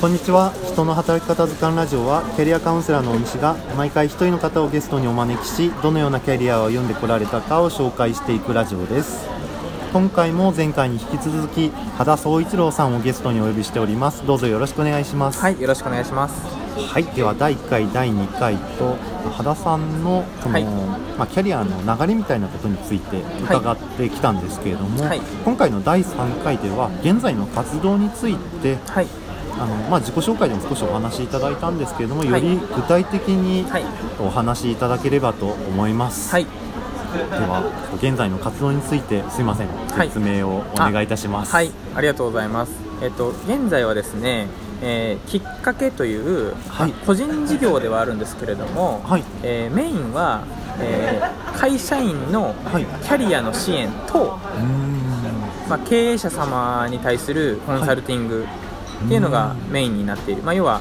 こんにちは。人の働き方図鑑ラジオはキャリアカウンセラーの大西が毎回一人の方をゲストにお招きしどのようなキャリアを歩んでこられたかを紹介していくラジオです。今回も前回に引き続き羽田総一郎さんをゲストにお呼びしております。どうぞよろしくお願いします。はい、よろしくお願いします。はい、では第1回、第2回と羽田さんのこの、はい。まあ、キャリアの流れみたいなことについて伺ってきたんですけれども、はい。今回の第3回では現在の活動についてはい、あの、まあ、自己紹介でも少しお話しいただいたんですけれども、はい。より具体的にはい。お話しいただければと思います、はい、では現在の活動についてすいません。はい。説明をお願いいたします、はい、ありがとうございます。えっと、現在はですね、えーきっかけという、はい。まあ個人事業ではあるんですけれども、はい。えーメインは、えー会社員のはい。キャリアの支援と、まあ、経営者様に対するコンサルティングっていうのがメインになっている、まあ、要は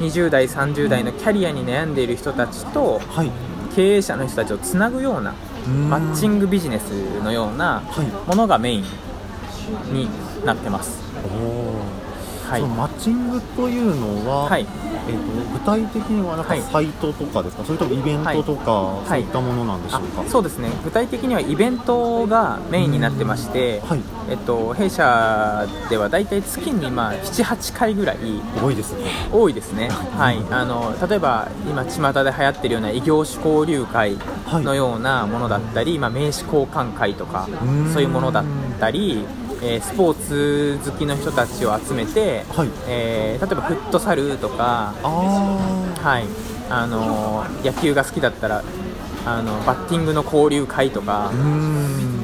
20代、30代のキャリアに悩んでいる人たちとはい。経営者の人たちをつなぐようなマッチンググビジネスのようなはい。ものがメインになってます。はい。マッチングというのは、はい。えー、と具体的にはなんかはい。サイトとかですか、それともイベントとか、い。そういったものなんでしょうか、あそうですね。具体的にはイベントがメインになってまして、はい。えっと、弊社では大体月にまあ78回ぐらい多いですね。多いですね、はい、あの例えば今巷で流行ってるような異業種交流会のようなものだったり、まあ、名刺交換会とかん。そういうものだったり、えースポーツ好きの人たちを集めて、はい。えー例えばフットサルとか、あはい、あの野球が好きだったらあのバッティングの交流会とか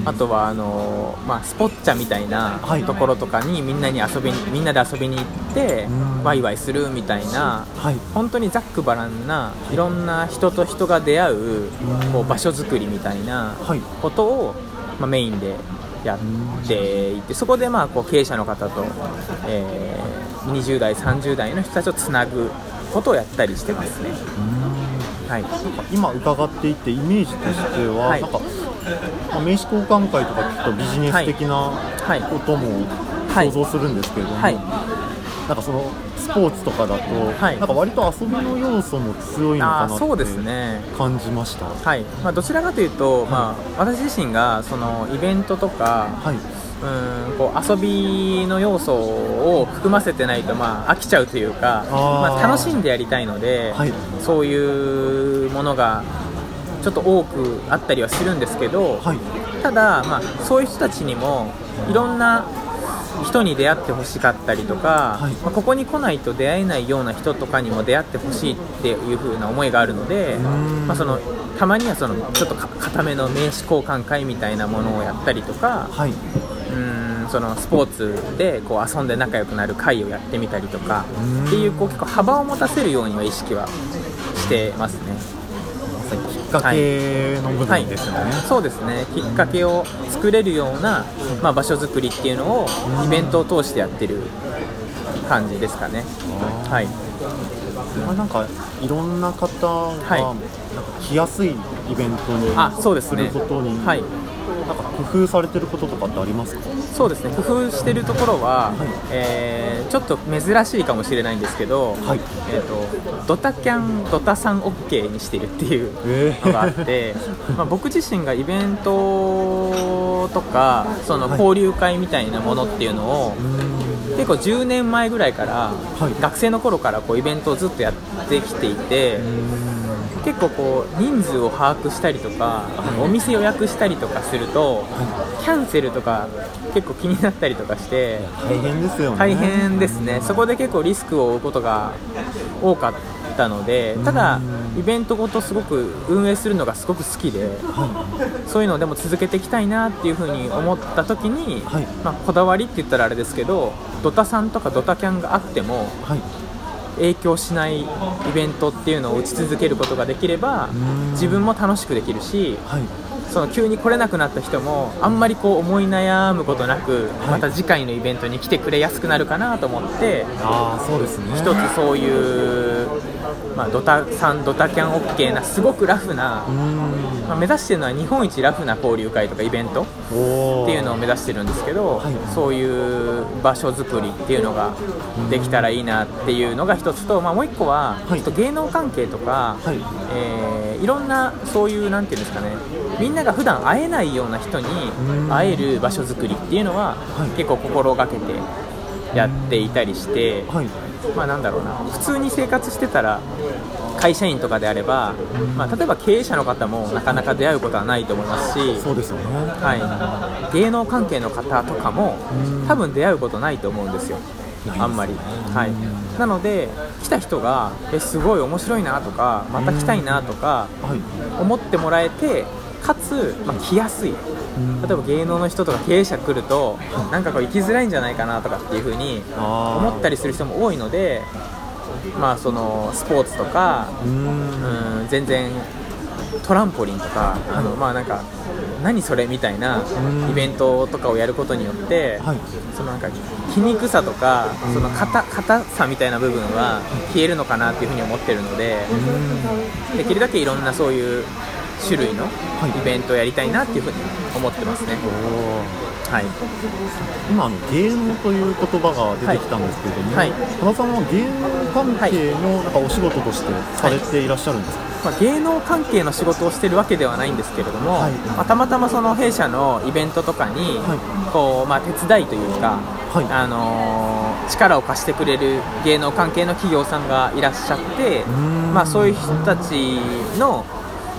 あとはあの、まあ、スポッチャみたいなはい。ところとかにみんなに遊びにみんなで遊びに行ってうん。ワイワイするみたいなはい。本当にざっくばらんないろんな人と人が出会うこう場所づくりみたいなはい。ことを、まあ、メインでやっていてそこでまあこう経営者の方と、えー20代30代の人たちをつなぐことをやったりしてますね。はい。今伺っていてイメージとしては、はい。なんか、まあ、名刺交換会とか聞くとビジネス的なはい。こともはい。想像するんですけれども、はいなんかそのスポーツとかだと、はい。なんか割と遊びの要素も強いのかなっあーそうですてね。感じました。はい。まあ、どちらかというと、まあ、私自身がそのイベントとかはい、うんこう遊びの要素を含ませてないと、まあ、飽きちゃうというかまあ、楽しんでやりたいので、はい。そういうものがちょっと多くあったりはするんですけど、はい。ただ、まあ、そういう人たちにもいろんな人に出会ってほしかったりとか、はい。まあここに来ないと出会えないような人とかにも出会ってほしいっていう風な思いがあるので、ん。まあ、そのたまにはそのちょっとか固めの名刺交換会みたいなものをやったりとか、はい、うんそのスポーツでこう遊んで仲良くなる会をやってみたりとかうん。っていうこう結構幅を持たせるようには意識はしてますね。っかけの部分ですよね。そうですね。きっかけを作れるような、まあ、場所づくりっていうのをイベントを通してやってる感じですかね。はい、まあ、なんかいろんな方が、はい。なんか来やすいイベントにあそうですることに、はい工夫されてることとかってありますか？そうですね。工夫してるところは、はい。えーちょっと珍しいかもしれないんですけど、はい。えー、とドタキャンドタさん OK にしてるっていうえのがあって、まあ、僕自身がイベントとかそのはい。交流会みたいなものっていうのを、結構10年前ぐらいから、はい。学生の頃からこうイベントをずっとやってきていて、結構こう人数を把握したりとか、お店予約したりとかすると、キャンセルとか結構気になったりとかして大変ですよね。大変ですね、そこで結構リスクを負うことが多かったのでただイベントごとすごく運営するのがすごく好きでそういうのをでも続けていきたいなっていうふうに思った時に、はい。まあ、こだわりって言ったらあれですけどドタさんとかドタキャンがあってもはい影響しないイベントっていうのを打ち続けることができればん。自分も楽しくできるしはい。その急に来れなくなった人もあんまりこう思い悩むことなく、はい。また次回のイベントに来てくれやすくなるかなと思ってああそうですね。一つそういう、まあ、ドタさんドタキャン OK なすごくラフなまあ、目指してるのは日本一ラフな交流会とかイベントおっていうのを目指してるんですけど、はい。そういう場所づくりっていうのができたらいいなっていうのが一つと、まあ、もう一個は、はい。ちょっと芸能関係とか、はい。えーいろんなそういうなんていうんですかねみんなが普段会えないような人にん。会える場所づくりっていうのは、はい。結構心がけてやっていたりして、はいまあなんだろうな。普通に生活してたら会社員とかであれば、まあ、例えば経営者の方もなかなか出会うことはないと思いますしそうですよね。はい、芸能関係の方とかもうん。多分出会うことないと思うんですよ、あんまり、はい、なので来た人がえすごい面白いなとかまた来たいなとかはい。思ってもらえてかつ、まあ、来やすい。うん。例えば芸能の人とか経営者来るとなんかこう行きづらいんじゃないかなとかっていう風にあー。思ったりする人も多いのでまあそのスポーツとかうーん。うん全然トランポリンとかあのまあなんか何それみたいなうん。イベントとかをやることによって、はい。そのなんか筋肉さとかその硬硬さみたいな部分は消えるのかなっていうふうに思ってるのでできるだけいろんなそういう種類のはい。イベントをやりたいなっていうふうに思ってますね。はい。今あの芸能という言葉が出てきたんですけれども、はい。多田さんは芸能関係のなんかお仕事としてされていらっしゃるんですか、まあ、芸能関係の仕事をしてるわけではないんですけれども、はい。まあ、たまたまその弊社のイベントとかに、はこうまあ、手伝いというか、はい。あのー力を貸してくれる芸能関係の企業さんがいらっしゃって、ん。まあ、そういう人たちの、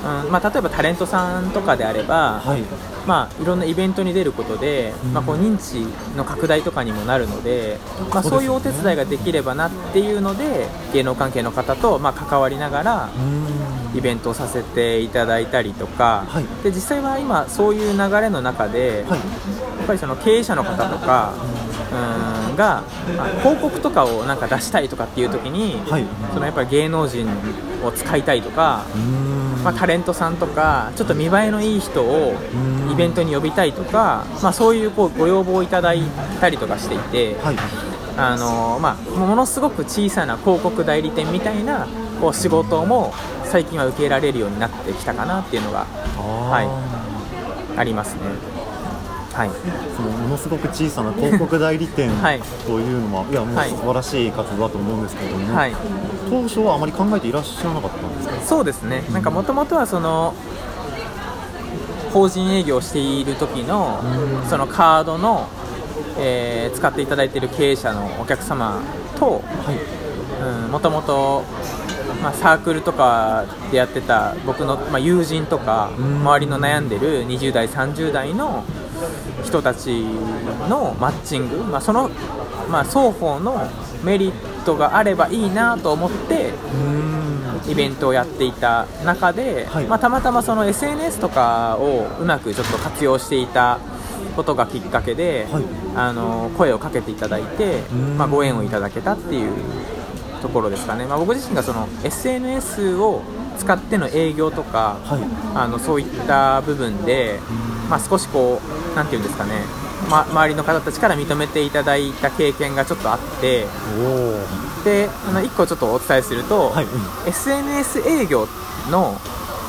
うんまあ、例えばタレントさんとかであれば、はい。まあ、いろんなイベントに出ることで、まあ、こう認知の拡大とかにもなるので、まあ、そういうお手伝いができればなっていうので芸能関係の方とまあ関わりながらイベントをさせていただいたりとか、はい。で実際は今そういう流れの中で、はい。やっぱりその経営者の方とか、うん、が、まあ広告とかをなんか出したいとかっていう時に、はい。そのやっぱり芸能人を使いたいとか、うーんまあ、タレントさんとかちょっと見栄えのいい人をん。イベントに呼びたいとか、まあ、そういうこうご要望をいただいたりとかしていて、はい。あのまあ、ものすごく小さな広告代理店みたいなこう仕事も最近は受けられるようになってきたかなっていうのがあありますね。はい、ーそのものすごく小さな広告代理店はい。というのは、い、やもうはい。素晴らしい活動だと思うんですけれども、はい。当初はあまり考えていらっしゃらなかったんですか？そうですね、なんかもともとはその法人営業をしている時のそのカードの、えー使っていただいている経営者のお客様とはい。もともとサークルとかでやってた僕の、まあ、友人とかうん。周りの悩んでる20代30代の人たちのマッチング、まあ、その、まあ、双方のメリットがあればいいなと思ってイベントをやっていた中で、はい。まあ、たまたまその SNS とかをうまくちょっと活用していたことがきっかけで、はい。あの声をかけていただいて、ん。まあ、ご縁をいただけたっていうところですかね、まあ、僕自身がその SNS を使っての営業とか、はい。あのそういった部分で、まあ、少しこう、なんていうんですかね、ま、周りの方たちから認めていただいた経験がちょっとあって、であの1個ちょっとお伝えすると、はい、うん SNS 営業の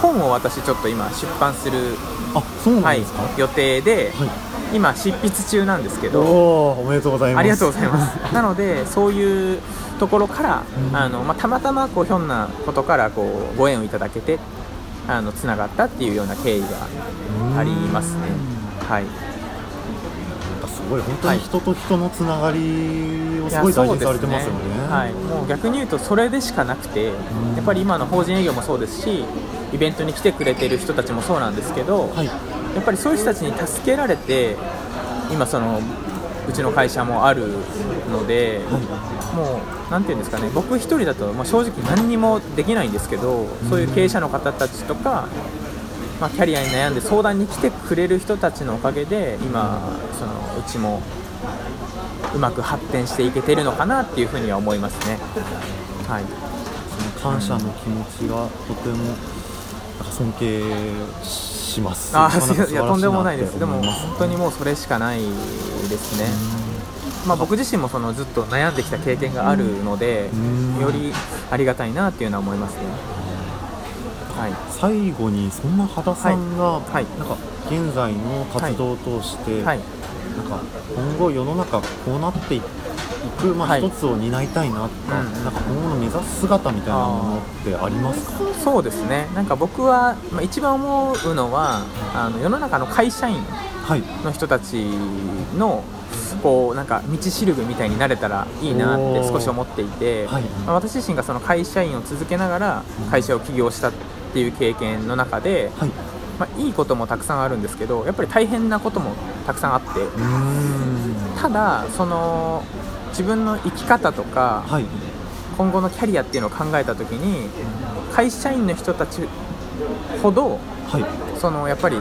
本を私ちょっと今出版する、あそうなはいんですか、予定で、はい。今執筆中なんですけど。おおおめでとうございます。ありがとうございます。なのでそういうところから、うん。あのまあ、たまたまこうひょんなことからこうご縁をいただけてあのつながったっていうような経緯がありますね。はい。すごい本当に人と人のつながりをすごいや大事にされてますよね。そうですはい、もう逆に言うとそれでしかなくて、ん。やっぱり今の法人営業もそうですしイベントに来てくれてる人たちもそうなんですけど、はい。やっぱりそういう人たちに助けられて今そのうちの会社もあるので、もうなんていうんですかね僕一人だと、まあ、正直何にもできないんですけど、そういう経営者の方たちとか、まあ、キャリアに悩んで相談に来てくれる人たちのおかげで今そのうちもうまく発展していけてるのかなっていうふうには思いますね。はいその感謝の気持ちがとても尊敬します。あなかなかいやとんでもないです。でも本当にもうそれしかないですね、まあ、僕自身もそのずっと悩んできた経験があるのでうん。よりありがたいなっていうのは思いますね。はい。最後にそんな羽田さんが、はい。はい。なんか現在の活動を通して、はい。なんか今後世の中こうなっていく、まあはい。一つを担いたいなとか、うんなんか今後の目指す姿みたいなものってありますか？そうですね。なんか僕は、まあ、一番思うのはあの世の中の会社員はい。の人たちのこうなんか道しるべみたいになれたらいいなって少し思っていて、はい。まあ私自身がその会社員を続けながら会社を起業したっていう経験の中で、はい。まあ、いいこともたくさんあるんですけどやっぱり大変なこともたくさんあって。ただその自分の生き方とかはい。今後のキャリアっていうのを考えた時に会社員の人たちほどはい。そのやっぱり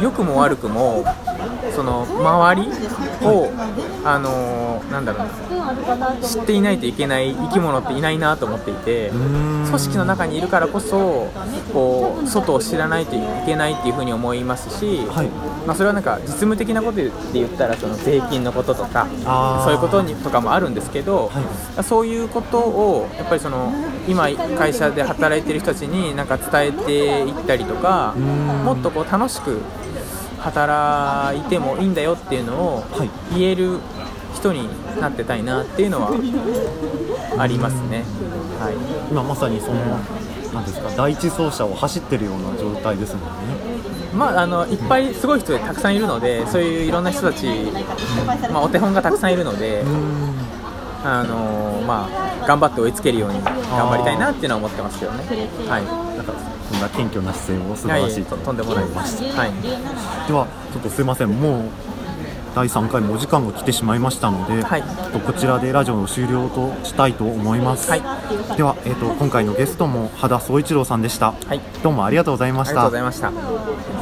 良くも悪くもその周りをあのなんだろうな。知っていないといけない生き物っていないなと思っていて組織の中にいるからこそこう外を知らないといけないっていうふうに思いますし、はい。まあ、それはなんか実務的なことで言ったらその税金のこととかそういうことにとかもあるんですけど、はそういうことをやっぱりその今会社で働いてる人たちになんか伝えていったりとかもっとこう楽しく働いてもいいんだよっていうのをはい。言える人になってたいなっていうのはありますね。はい。今まさにそのなんですか第一走者を走ってるような状態ですもんね。まあ、あのいっぱいすごい人たくさんいるのでそういういろんな人たち、まあ、お手本がたくさんいるので、あのまあ、頑張って追いつけるように頑張りたいなっていうのは思ってますけどね。はい。なんかそんな謙虚な姿勢を素晴らしいと。とんでもないです。はい。ではちょっとすいません。もう第3回もお時間が来てしまいましたので、はい。こちらでラジオの終了としたいと思います、はい。では、えー、と今回のゲストも羽田宗一郎さんでした、はい。どうもありがとうございまありがとうしたございました。